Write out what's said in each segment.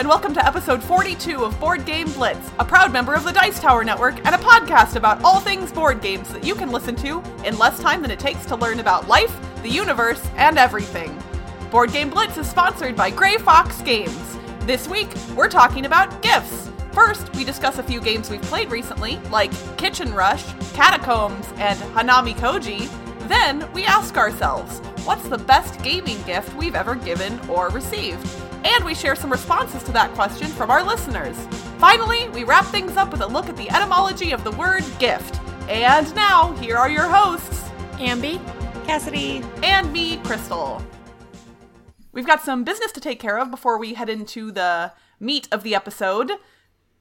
and welcome to episode 42 of Board Game Blitz, a proud member of the Dice Tower Network and a podcast about all things board games that you can listen to in less time than it takes to learn about life, the universe, and everything. Board Game Blitz is sponsored by Grey Fox Games. This week, we're talking about gifts. First, we discuss a few games we've played recently, like Kitchen Rush, Catacombs, and Hanami Koji. Then, we ask ourselves, what's the best gaming gift we've ever given or received? And we share some responses to that question from our listeners. Finally, we wrap things up with a look at the etymology of the word gift. And now, here are your hosts, Ambi, Cassidy, and me, Crystal. We've got some business to take care of before we head into the meat of the episode.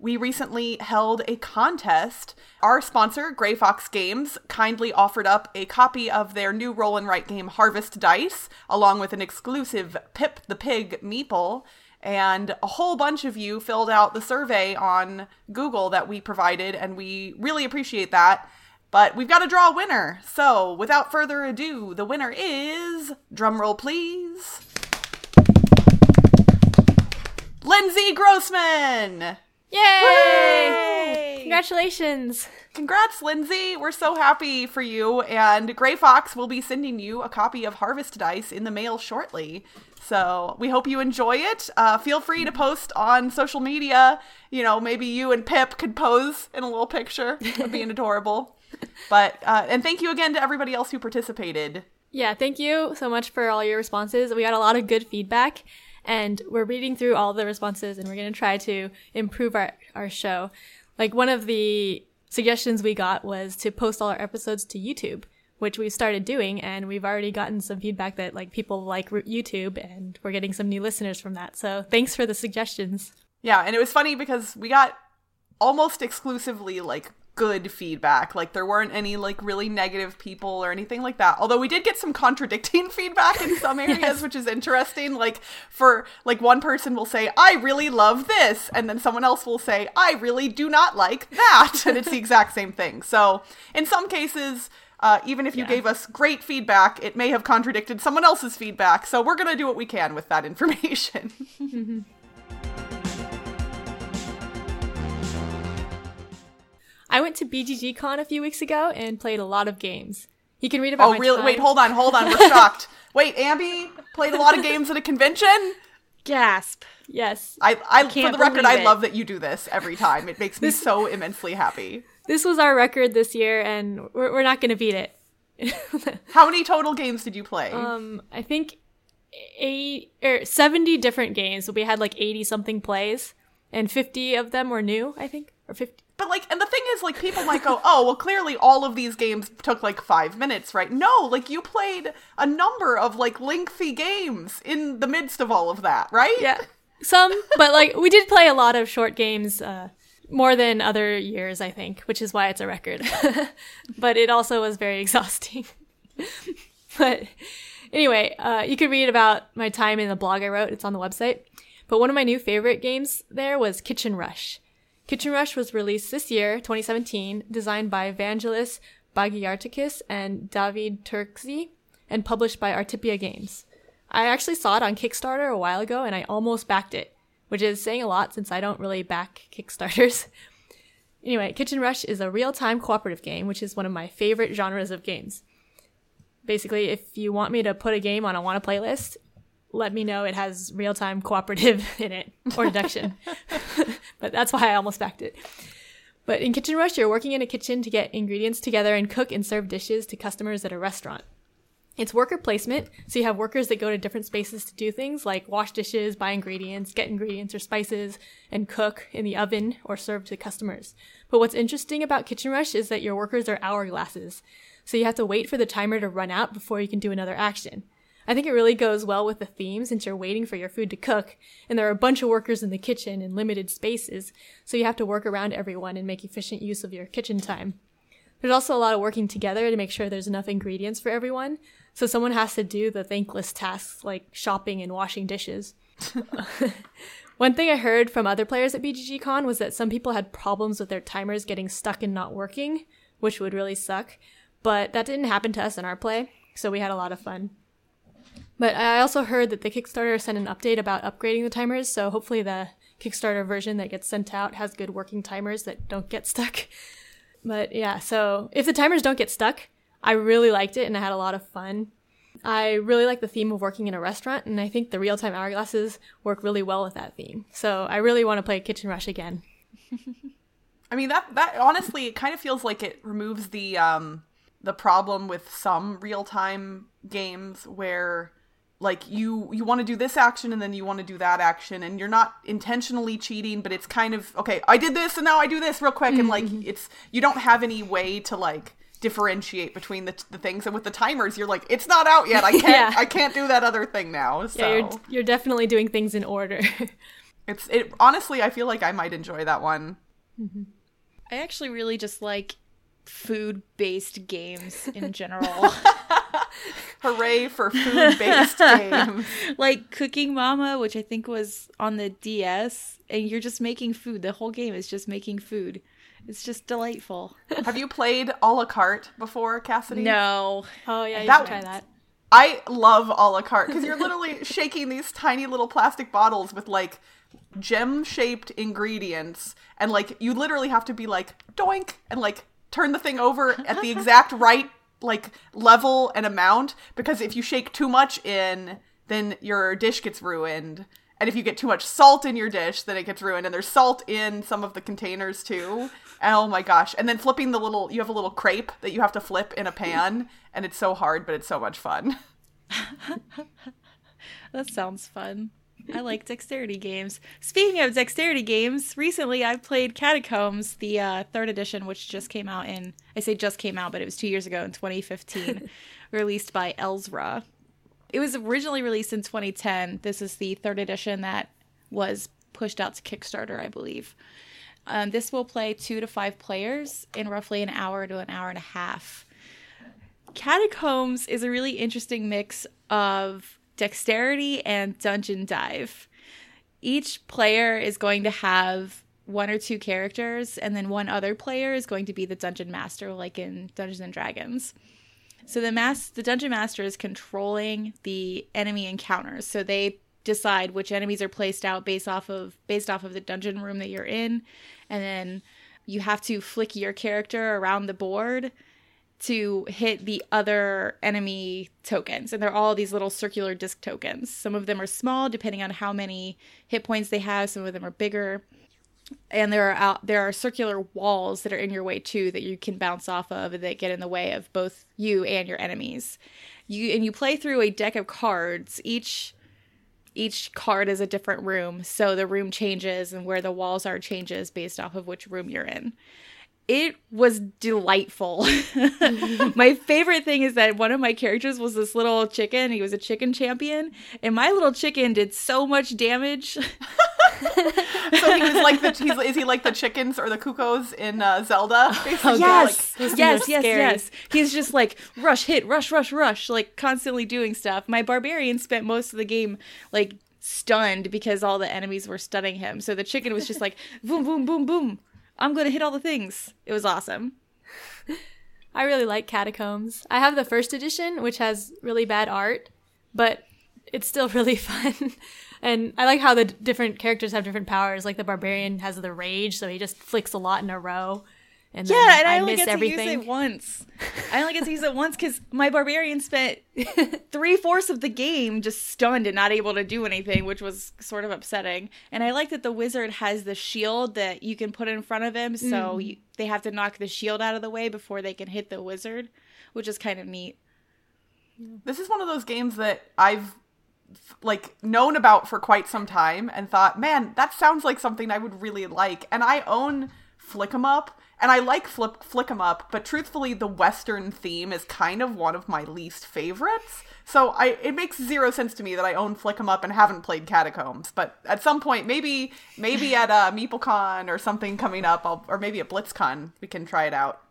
We recently held a contest. Our sponsor, Grey Fox Games, kindly offered up a copy of their new roll and write game Harvest Dice, along with an exclusive Pip the Pig meeple. And a whole bunch of you filled out the survey on Google that we provided, and we really appreciate that. But we've got to draw a winner. So, without further ado, the winner is. Drumroll, please. Lindsay Grossman! Yay! Congratulations! Congrats, Lindsay. We're so happy for you. And Grey Fox will be sending you a copy of Harvest Dice in the mail shortly. So we hope you enjoy it. Uh, feel free to post on social media. You know, maybe you and Pip could pose in a little picture being adorable. But, uh, and thank you again to everybody else who participated. Yeah, thank you so much for all your responses. We got a lot of good feedback, and we're reading through all the responses, and we're going to try to improve our, our show. Like, one of the suggestions we got was to post all our episodes to YouTube, which we've started doing, and we've already gotten some feedback that, like, people like YouTube, and we're getting some new listeners from that. So, thanks for the suggestions. Yeah, and it was funny because we got almost exclusively like good feedback. Like there weren't any like really negative people or anything like that. Although we did get some contradicting feedback in some areas, Yes. which is interesting. Like for like one person will say, "I really love this," and then someone else will say, "I really do not like that," and it's the exact same thing. So in some cases. Uh, even if you Yeah. gave us great feedback, it may have contradicted someone else's feedback. So we're gonna do what we can with that information. I went to BGG Con a few weeks ago and played a lot of games. You can read about Oh, my really? time- Wait, hold on, hold on. We're shocked. Wait, Ambi played a lot of games at a convention. gasp. Yes. I, I for can't the record, I it. love that you do this every time. It makes me so immensely happy. This was our record this year, and we're, we're not going to beat it. How many total games did you play? um, I think eight or seventy different games. So we had like eighty something plays, and fifty of them were new. I think, or fifty. but like, and the thing is, like, people might go, "Oh, well, clearly all of these games took like five minutes, right?" No, like you played a number of like lengthy games in the midst of all of that, right? Yeah, some, but like we did play a lot of short games. Uh, more than other years, I think, which is why it's a record. but it also was very exhausting. but anyway, uh, you can read about my time in the blog I wrote. It's on the website. But one of my new favorite games there was Kitchen Rush. Kitchen Rush was released this year, 2017, designed by Vangelis Bagiartakis and David Turczi, and published by Artipia Games. I actually saw it on Kickstarter a while ago and I almost backed it, which is saying a lot since I don't really back Kickstarters. anyway, Kitchen Rush is a real time cooperative game, which is one of my favorite genres of games. Basically, if you want me to put a game on a wanna playlist, let me know it has real time cooperative in it or deduction. but that's why I almost backed it. But in Kitchen Rush, you're working in a kitchen to get ingredients together and cook and serve dishes to customers at a restaurant. It's worker placement, so you have workers that go to different spaces to do things like wash dishes, buy ingredients, get ingredients or spices, and cook in the oven or serve to customers. But what's interesting about Kitchen Rush is that your workers are hourglasses, so you have to wait for the timer to run out before you can do another action. I think it really goes well with the theme since you're waiting for your food to cook, and there are a bunch of workers in the kitchen in limited spaces, so you have to work around everyone and make efficient use of your kitchen time. There's also a lot of working together to make sure there's enough ingredients for everyone, so someone has to do the thankless tasks like shopping and washing dishes. One thing I heard from other players at BGG Con was that some people had problems with their timers getting stuck and not working, which would really suck. But that didn't happen to us in our play, so we had a lot of fun. But I also heard that the Kickstarter sent an update about upgrading the timers, so hopefully the Kickstarter version that gets sent out has good working timers that don't get stuck. But yeah, so if the timers don't get stuck, I really liked it and I had a lot of fun. I really like the theme of working in a restaurant, and I think the real time hourglasses work really well with that theme. So I really want to play Kitchen Rush again. I mean that that honestly it kind of feels like it removes the um the problem with some real-time games where like you you want to do this action and then you want to do that action and you're not intentionally cheating but it's kind of okay I did this and now I do this real quick. And like mm-hmm. it's you don't have any way to like differentiate between the, the things. And with the timers you're like it's not out yet. I can't Yeah. I can't do that other thing now. So Yeah, you're, you're definitely doing things in order. it's it honestly I feel like I might enjoy that one. Mm-hmm. I actually really just like food based games in general. Hooray for food-based games like Cooking Mama, which I think was on the DS, and you're just making food. The whole game is just making food. It's just delightful. have you played a la carte before Cassidy No. oh yeah, you That- should try that. I love a la carte because you're literally shaking these tiny little plastic bottles with like gem shaped ingredients, and like you literally have to be like doink and like turn the thing over at the exact right like level and amount because if you shake too much in, then your dish gets ruined. And if you get too much salt in your dish, then it gets ruined. And there's salt in some of the containers too. Oh my gosh. And then flipping the little, you have a little crepe that you have to flip in a pan. And it's so hard, but it's so much fun. That sounds fun. I like dexterity games. Speaking of dexterity games, recently I played Catacombs, the uh, third edition, which just came out in, I say just came out, but it was two years ago in 2015, released by Elzra. It was originally released in 2010. This is the third edition that was pushed out to Kickstarter, I believe. Um, this will play two to five players in roughly an hour to an hour and a half. Catacombs is a really interesting mix of dexterity and dungeon dive. Each player is going to have one or two characters, and then one other player is going to be the dungeon master, like in Dungeons and Dragons. So the mas- the dungeon master is controlling the enemy encounters. So they decide which enemies are placed out based off of based off of the dungeon room that you're in, and then you have to flick your character around the board to hit the other enemy tokens. And they're all these little circular disc tokens. Some of them are small, depending on how many hit points they have. Some of them are bigger. And there are out, there are circular walls that are in your way too that you can bounce off of that get in the way of both you and your enemies. You and you play through a deck of cards. Each each card is a different room, so the room changes and where the walls are changes based off of which room you're in it was delightful. my favorite thing is that one of my characters was this little chicken. He was a chicken champion, and my little chicken did so much damage. So he was like the, he's, is he like the chickens or the cuckoos in uh, Zelda? Basically, yes, things yes, yes, scary. yes. He's just like rush, hit, rush, rush, rush, like constantly doing stuff. My barbarian spent most of the game like stunned because all the enemies were stunning him. So the chicken was just like boom, boom, boom, boom. I'm gonna hit all the things. It was awesome. I really like Catacombs. I have the first edition, which has really bad art, but it's still really fun. and I like how the different characters have different powers. Like the barbarian has the rage, so he just flicks a lot in a row. And then Yeah, and I, I, only miss get everything. to use it once. I only get to use it once because my barbarian spent three fourths of the game just stunned and not able to do anything, which was sort of upsetting. And I like that the wizard has the shield that you can put in front of him, so Mm. you, they have to knock the shield out of the way before they can hit the wizard, which is kind of neat. This is one of those games that I've like known about for quite some time and thought, man, that sounds like something I would really like. And I own Flick 'em Up, and I like Flip Flick 'em Up, but truthfully, the Western theme is kind of one of my least favorites. So I it makes zero sense to me that I own Flick 'em Up and haven't played Catacombs. But at some point, maybe maybe at uh, MeepleCon or something coming up, I'll, or maybe at BlitzCon, we can try it out.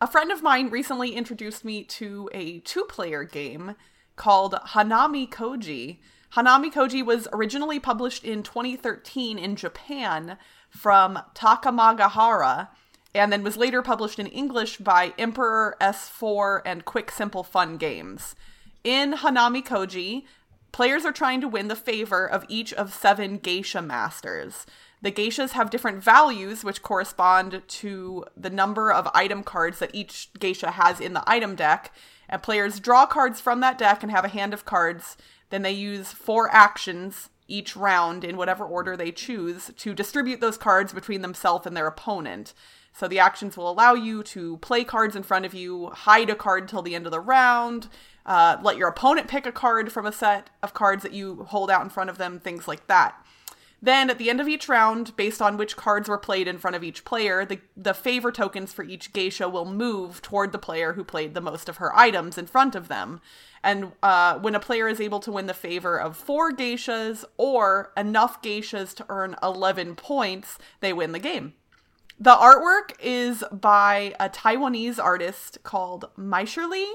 A friend of mine recently introduced me to a two player game called Hanami Koji. Hanami Koji was originally published in 2013 in Japan from Takamagahara and then was later published in English by Emperor S4 and Quick Simple Fun Games. In Hanami Koji, Players are trying to win the favor of each of seven geisha masters. The geishas have different values, which correspond to the number of item cards that each geisha has in the item deck. And players draw cards from that deck and have a hand of cards. Then they use four actions each round in whatever order they choose to distribute those cards between themselves and their opponent. So the actions will allow you to play cards in front of you, hide a card till the end of the round, uh, let your opponent pick a card from a set of cards that you hold out in front of them, things like that. Then at the end of each round, based on which cards were played in front of each player, the, the favor tokens for each geisha will move toward the player who played the most of her items in front of them. And uh, when a player is able to win the favor of four geishas or enough geishas to earn 11 points, they win the game. The artwork is by a Taiwanese artist called Maisherly,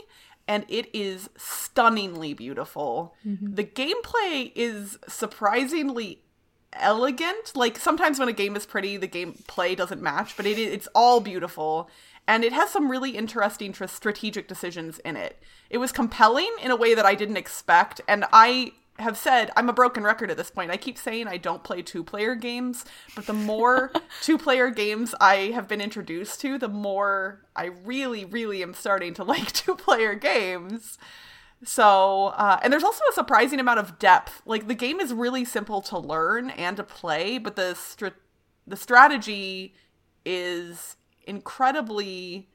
and it is stunningly beautiful. Mm-hmm. The gameplay is surprisingly elegant. Like sometimes when a game is pretty, the gameplay doesn't match, but it, it's all beautiful. And it has some really interesting tr- strategic decisions in it. It was compelling in a way that I didn't expect. And I have said I'm a broken record at this point. I keep saying I don't play two player games, but the more two player games I have been introduced to, the more I really, really am starting to like two player games. So, uh, and there's also a surprising amount of depth. Like the game is really simple to learn and to play, but the str- the strategy is incredibly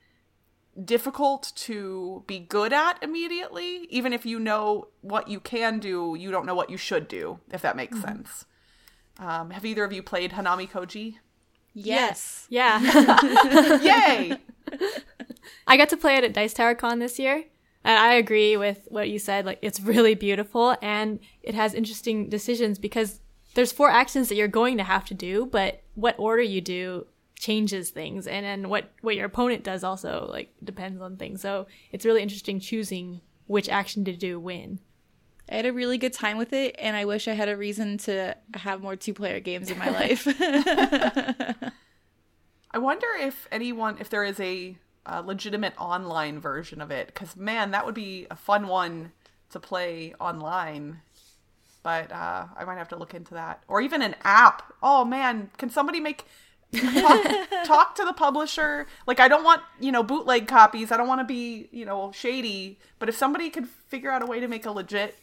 difficult to be good at immediately. Even if you know what you can do, you don't know what you should do. If that makes mm-hmm. sense. Um, have either of you played Hanami Koji? Yes. Yeah. Yay! I got to play it at Dice Tower Con this year. And I agree with what you said. Like, it's really beautiful and it has interesting decisions because there's four actions that you're going to have to do, but what order you do changes things. And then what, what your opponent does also, like, depends on things. So it's really interesting choosing which action to do when. I had a really good time with it, and I wish I had a reason to have more two player games in my life. I wonder if anyone, if there is a a legitimate online version of it because man that would be a fun one to play online. But uh, i might have to look into that. Or even an app. Oh man can somebody make talk, talk to the publisher? Like i don't want you know bootleg copies. I don't want to be you know shady. But if somebody could figure out a way to make a legit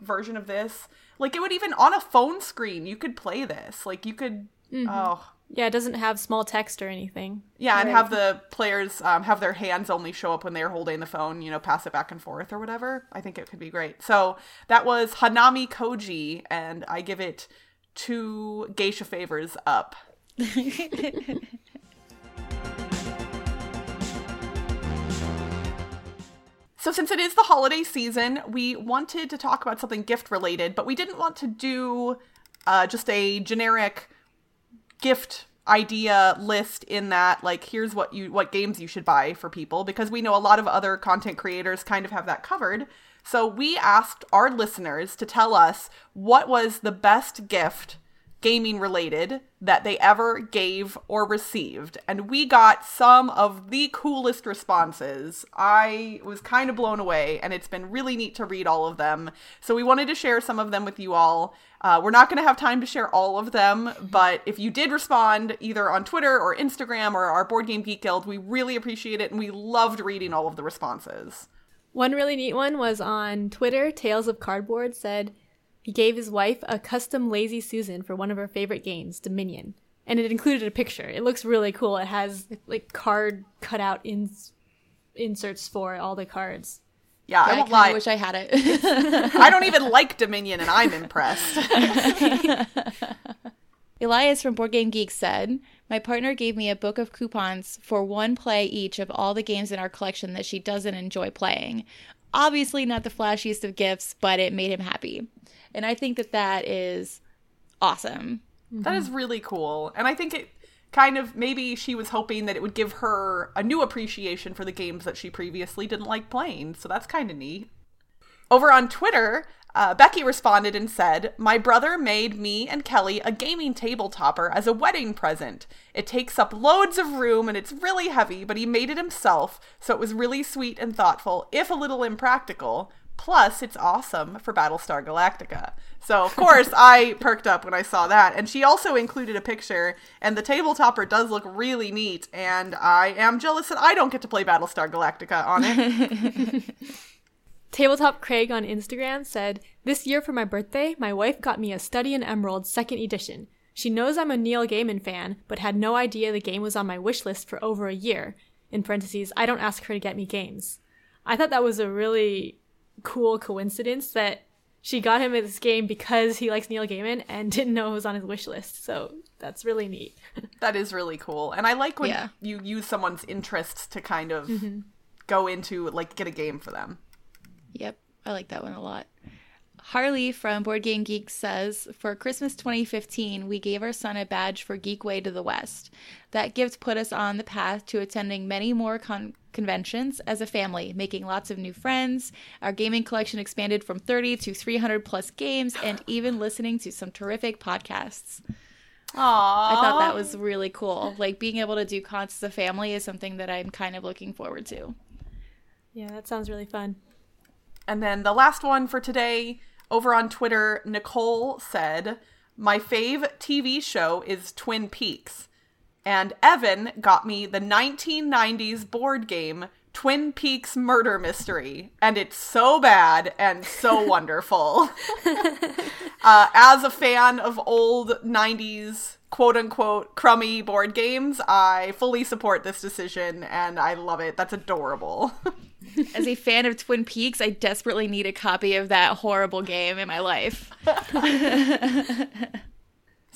version of this like it would even on a phone screen you could play this. Like you could mm-hmm. oh yeah, it doesn't have small text or anything. Yeah, right. and have the players um, have their hands only show up when they're holding the phone, you know, pass it back and forth or whatever. I think it could be great. So that was Hanami Koji, and I give it two geisha favors up. So, since it is the holiday season, we wanted to talk about something gift related, but we didn't want to do uh, just a generic gift idea list in that like here's what you what games you should buy for people because we know a lot of other content creators kind of have that covered. So we asked our listeners to tell us what was the best gift gaming related that they ever gave or received. And we got some of the coolest responses. I was kind of blown away, and it's been really neat to read all of them. So we wanted to share some of them with you all. Uh, we're not going to have time to share all of them, but if you did respond either on Twitter or Instagram or our Board Game Geek Guild, we really appreciate it, and we loved reading all of the responses. One really neat one was on Twitter. Tales of Cardboard said, he gave his wife a custom Lazy Susan for one of her favorite games, Dominion. And it included a picture. It looks really cool. It has like card cutout ins- inserts for all the cards. Yeah, yeah I won't I lie. wish I had it. I don't even like Dominion, and I'm impressed. Elias from Board Game Geek said, My partner gave me a book of coupons for one play each of all the games in our collection that she doesn't enjoy playing. Obviously, not the flashiest of gifts, but it made him happy. And I think that that is awesome. That is really cool. And I think it kind of maybe she was hoping that it would give her a new appreciation for the games that she previously didn't like playing. So that's kind of neat. Over on Twitter, uh, Becky responded and said, My brother made me and Kelly a gaming table topper as a wedding present. It takes up loads of room and it's really heavy, but he made it himself, so it was really sweet and thoughtful, if a little impractical, Plus, it's awesome for Battlestar Galactica. So, of course, I perked up when I saw that. And she also included a picture, and the tabletopper does look really neat. And I am jealous that I don't get to play Battlestar Galactica on it. Tabletop Craig on Instagram said, This year for my birthday, my wife got me a Study in Emerald second edition. She knows I'm a Neil Gaiman fan, but had no idea the game was on my wish list for over a year. In parentheses, I don't ask her to get me games. I thought that was a really cool coincidence that she got him this game because he likes Neil Gaiman and didn't know it was on his wish list. So that's really neat. that is really cool. And I like when Yeah. you use someone's interests to kind of mm-hmm. go into, like, get a game for them. Yep, I like that one a lot. Harley from Board Game Geek says, For Christmas 2015, we gave our son a badge for Geek Way to the West. That gift put us on the path to attending many more con- conventions as a family, making lots of new friends. Our gaming collection expanded from 30 to 300 plus games, and even listening to some terrific podcasts. Aww. I thought that was really cool. Like being able to do cons as a family is something that I'm kind of looking forward to. Yeah, that sounds really fun. And then the last one for today, over on Twitter, Nicole said, My fave TV show is Twin Peaks. And Evan got me the 1990s board game Twin Peaks Murder Mystery. And it's so bad and so wonderful. uh, as a fan of old 90s quote unquote crummy board games, I fully support this decision and I love it. That's adorable. As a fan of Twin Peaks, I desperately need a copy of that horrible game in my life.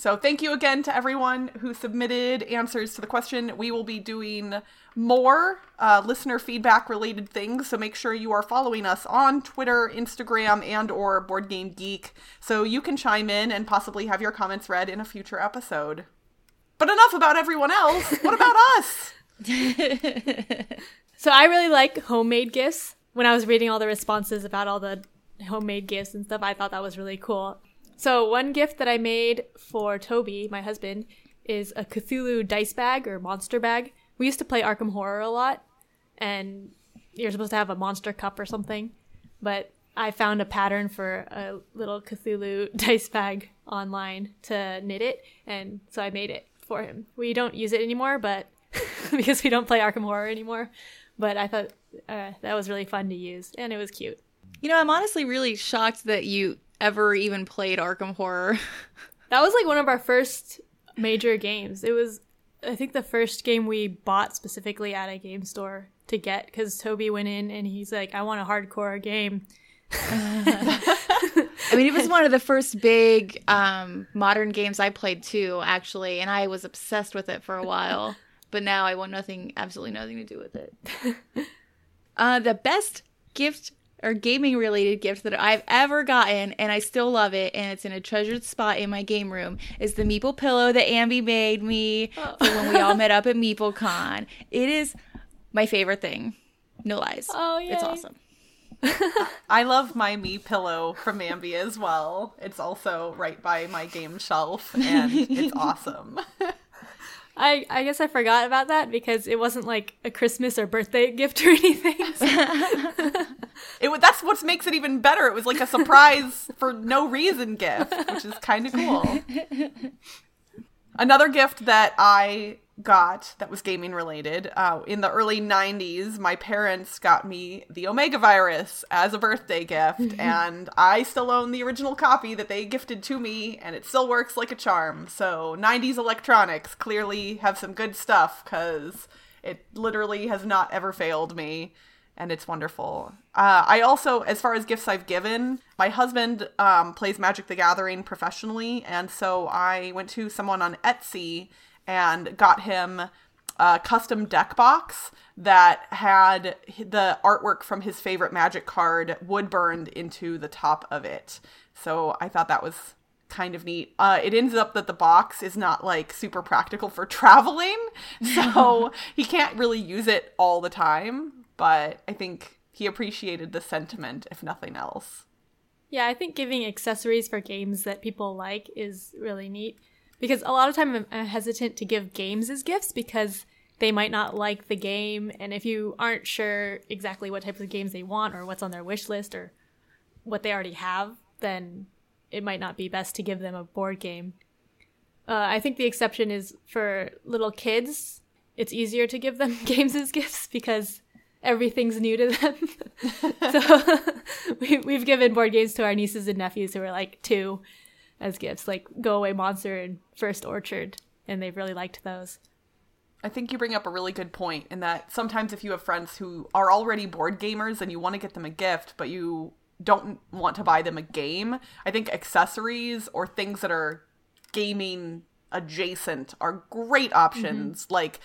So thank you again to everyone who submitted answers to the question. We will be doing more uh, listener feedback related things, so make sure you are following us on Twitter, Instagram, and or Board Game Geek, so you can chime in and possibly have your comments read in a future episode. But enough about everyone else. What about us? So I really like homemade gifts. When I was reading all the responses about all the homemade gifts and stuff, I thought that was really cool. So one gift that I made for Toby, my husband, is a Cthulhu dice bag or monster bag. We used to play Arkham Horror a lot, and you're supposed to have a monster cup or something. But I found a pattern for a little Cthulhu dice bag online to knit it, and so I made it for him. We don't use it anymore, but because we don't play Arkham Horror anymore. But I thought uh, that was really fun to use, and it was cute. You know, I'm honestly really shocked that you ever even played Arkham Horror. That was like one of our first major games. It was, I think, the first game we bought specifically at a game store to get because Toby went in and he's like, I want a hardcore game. I mean, it was one of the first big um, modern games I played too, actually, and I was obsessed with it for a while. But now I want nothing, absolutely nothing to do with it. uh, the best gift or gaming related gift that I've ever gotten, and I still love it, and it's in a treasured spot in my game room, is the Meeple pillow that Ambi made me for when we all met up at MeepleCon. It is my favorite thing. No lies. Oh, yeah. It's awesome. I love my me pillow from Ambi as well. It's also right by my game shelf, and it's awesome. I, I guess I forgot about that because it wasn't like a Christmas or birthday gift or anything. So- It that's what makes it even better. It was like a surprise for no reason gift, which is kind of cool. Another gift that I got that was gaming related. Uh, in the early 90s my parents got me the omega virus as a birthday gift and i still own the original copy that they gifted to me and it still works like a charm. So 90s electronics clearly have some good stuff because it literally has not ever failed me and it's wonderful. Uh, I also, as far as gifts I've given, my husband um, plays Magic the Gathering professionally, and so I went to someone on Etsy and got him a custom deck box that had the artwork from his favorite Magic card wood burned into the top of it. So I thought that was kind of neat. Uh, it ends up that the box is not like super practical for traveling, so he can't really use it all the time. But I think he appreciated the sentiment, if nothing else. Yeah, I think giving accessories for games that people like is really neat because a lot of time I'm- hesitant to give games as gifts because they might not like the game and if you aren't sure exactly what types of games they want or what's on their wish list or what they already have, then it might not be best to give them a board game. Uh, I think the exception is for little kids. It's easier to give them games as gifts because everything's new to them. so we, we've given board games to our nieces and nephews who are like two as gifts, like Go Away Monster and First Orchard, and they've really liked those. I think you bring up a really good point in that sometimes if you have friends who are already board gamers and you want to get them a gift, but you don't want to buy them a game, I think accessories or things that are gaming adjacent are great options. Mm-hmm. Like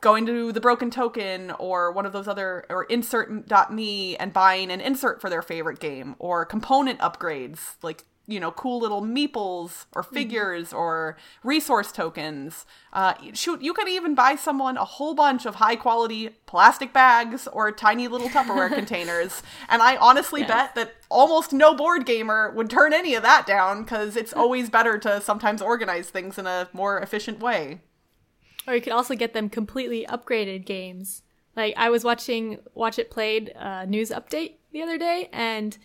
going to the broken token or one of those other or insert.me and buying an insert for their favorite game or component upgrades like you know cool little meeples or mm-hmm. figures mm-hmm. or resource tokens uh, shoot you could even buy someone a whole bunch of high quality plastic bags or tiny little tupperware containers and i honestly yes. bet that almost no board gamer would turn any of that down because it's always better to sometimes organize things in a more efficient way or you could also get them completely upgraded games like i was watching watch it played uh, news update the other day and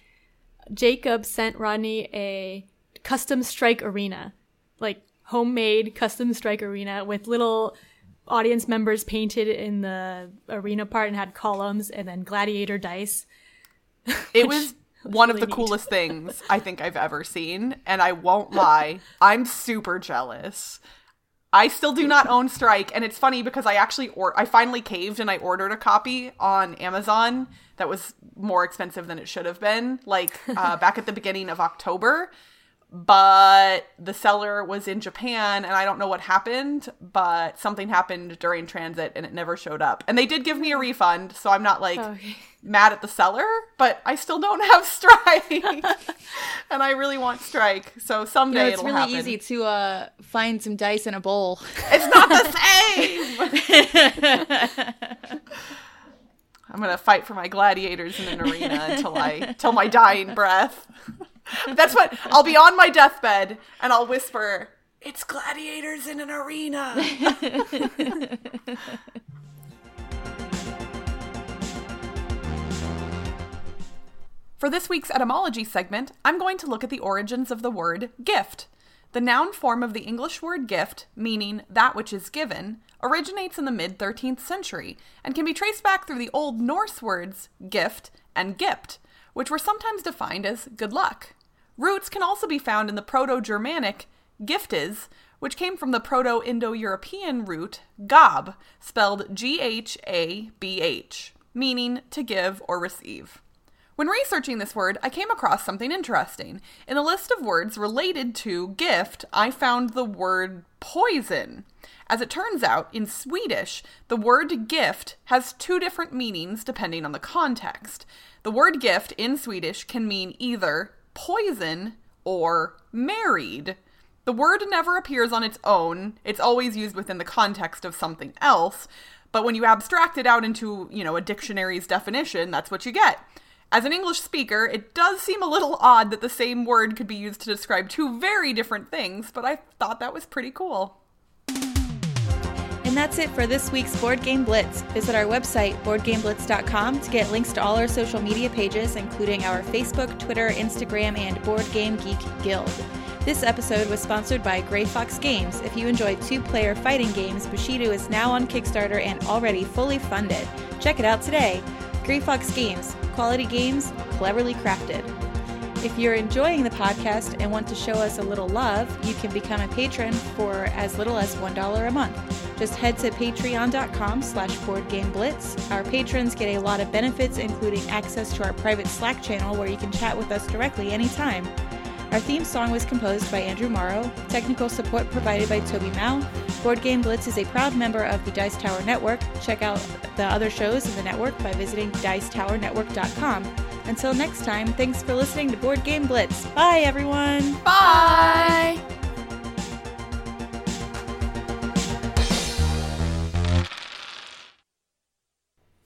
Jacob sent Rodney a custom strike arena, like homemade custom strike arena with little audience members painted in the arena part and had columns and then gladiator dice. It was one really of the neat. coolest things I think I've ever seen, and I won't lie, I'm super jealous. I still do not own Strike, and it's funny because I actually or I finally caved and I ordered a copy on Amazon that was more expensive than it should have been, like uh, back at the beginning of October. But the seller was in Japan, and I don't know what happened, but something happened during transit and it never showed up. And they did give me a refund, so I'm not like okay. mad at the seller, but I still don't have Strike. and I really want Strike, so someday you know, it's really happen. easy to uh, find some dice in a bowl. It's not the same! I'm gonna fight for my gladiators in an arena until I till my dying breath. That's what I'll be on my deathbed and I'll whisper, "It's gladiators in an arena." For this week's etymology segment, I'm going to look at the origins of the word gift. The noun form of the English word gift, meaning that which is given, originates in the mid 13th century and can be traced back through the Old Norse words gift and gipt, which were sometimes defined as good luck. Roots can also be found in the Proto Germanic giftes, which came from the Proto Indo European root gab, spelled G H A B H, meaning to give or receive. When researching this word, I came across something interesting. In a list of words related to gift, I found the word poison. As it turns out, in Swedish, the word gift has two different meanings depending on the context. The word gift in Swedish can mean either poison or married. The word never appears on its own, it's always used within the context of something else. But when you abstract it out into, you know, a dictionary's definition, that's what you get. As an English speaker, it does seem a little odd that the same word could be used to describe two very different things, but I thought that was pretty cool. And that's it for this week's Board Game Blitz. Visit our website, boardgameblitz.com, to get links to all our social media pages, including our Facebook, Twitter, Instagram, and Board Game Geek Guild. This episode was sponsored by Grey Fox Games. If you enjoy two player fighting games, Bushido is now on Kickstarter and already fully funded. Check it out today. Grey Fox Games, quality games, cleverly crafted. If you're enjoying the podcast and want to show us a little love, you can become a patron for as little as $1 a month. Just head to patreon.com slash boardgameblitz. Our patrons get a lot of benefits, including access to our private Slack channel where you can chat with us directly anytime. Our theme song was composed by Andrew Morrow, technical support provided by Toby Mao. Board Game Blitz is a proud member of the Dice Tower Network. Check out the other shows in the network by visiting dicetowernetwork.com. Until next time, thanks for listening to Board Game Blitz. Bye, everyone. Bye.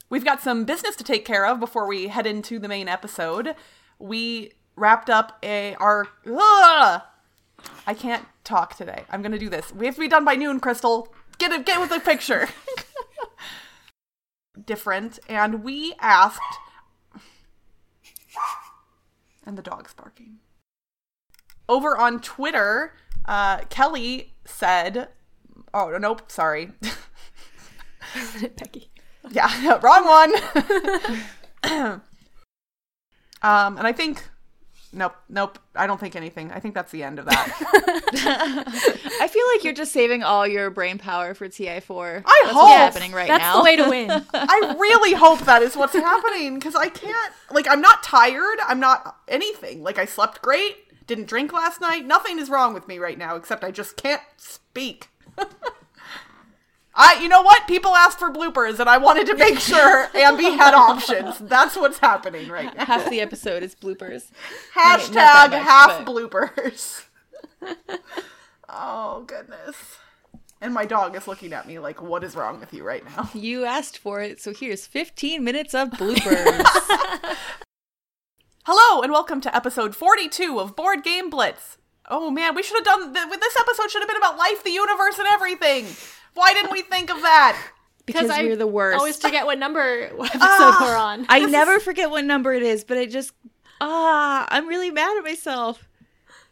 We've got some business to take care of before we head into the main episode. We wrapped up a our ugh, I can't talk today. I'm gonna do this. We have to be done by noon, Crystal. Get it get with the picture. Different, and we asked And the dog's barking. Over on Twitter, uh, Kelly said, "Oh nope, sorry." Becky. Yeah, wrong one. um, and I think, nope, nope. I don't think anything. I think that's the end of that. I feel like you're just saving all your brain power for TI4. I That's hope. what's happening right That's now. the way to win. I really hope that is what's happening because I can't. Like, I'm not tired. I'm not anything. Like, I slept great. Didn't drink last night. Nothing is wrong with me right now except I just can't speak. I, you know what? People asked for bloopers, and I wanted to make sure Ambi had options. That's what's happening right now. Half the episode is bloopers. Hashtag much, half but- bloopers. oh goodness. And my dog is looking at me like, "What is wrong with you right now?" You asked for it, so here's 15 minutes of bloopers. Hello, and welcome to episode 42 of Board Game Blitz. Oh man, we should have done th- this episode should have been about life, the universe, and everything. Why didn't we think of that? because I we're the worst. always forget what number what episode Ah. we're on. I never forget what number it is, but it just ah, I'm really mad at myself.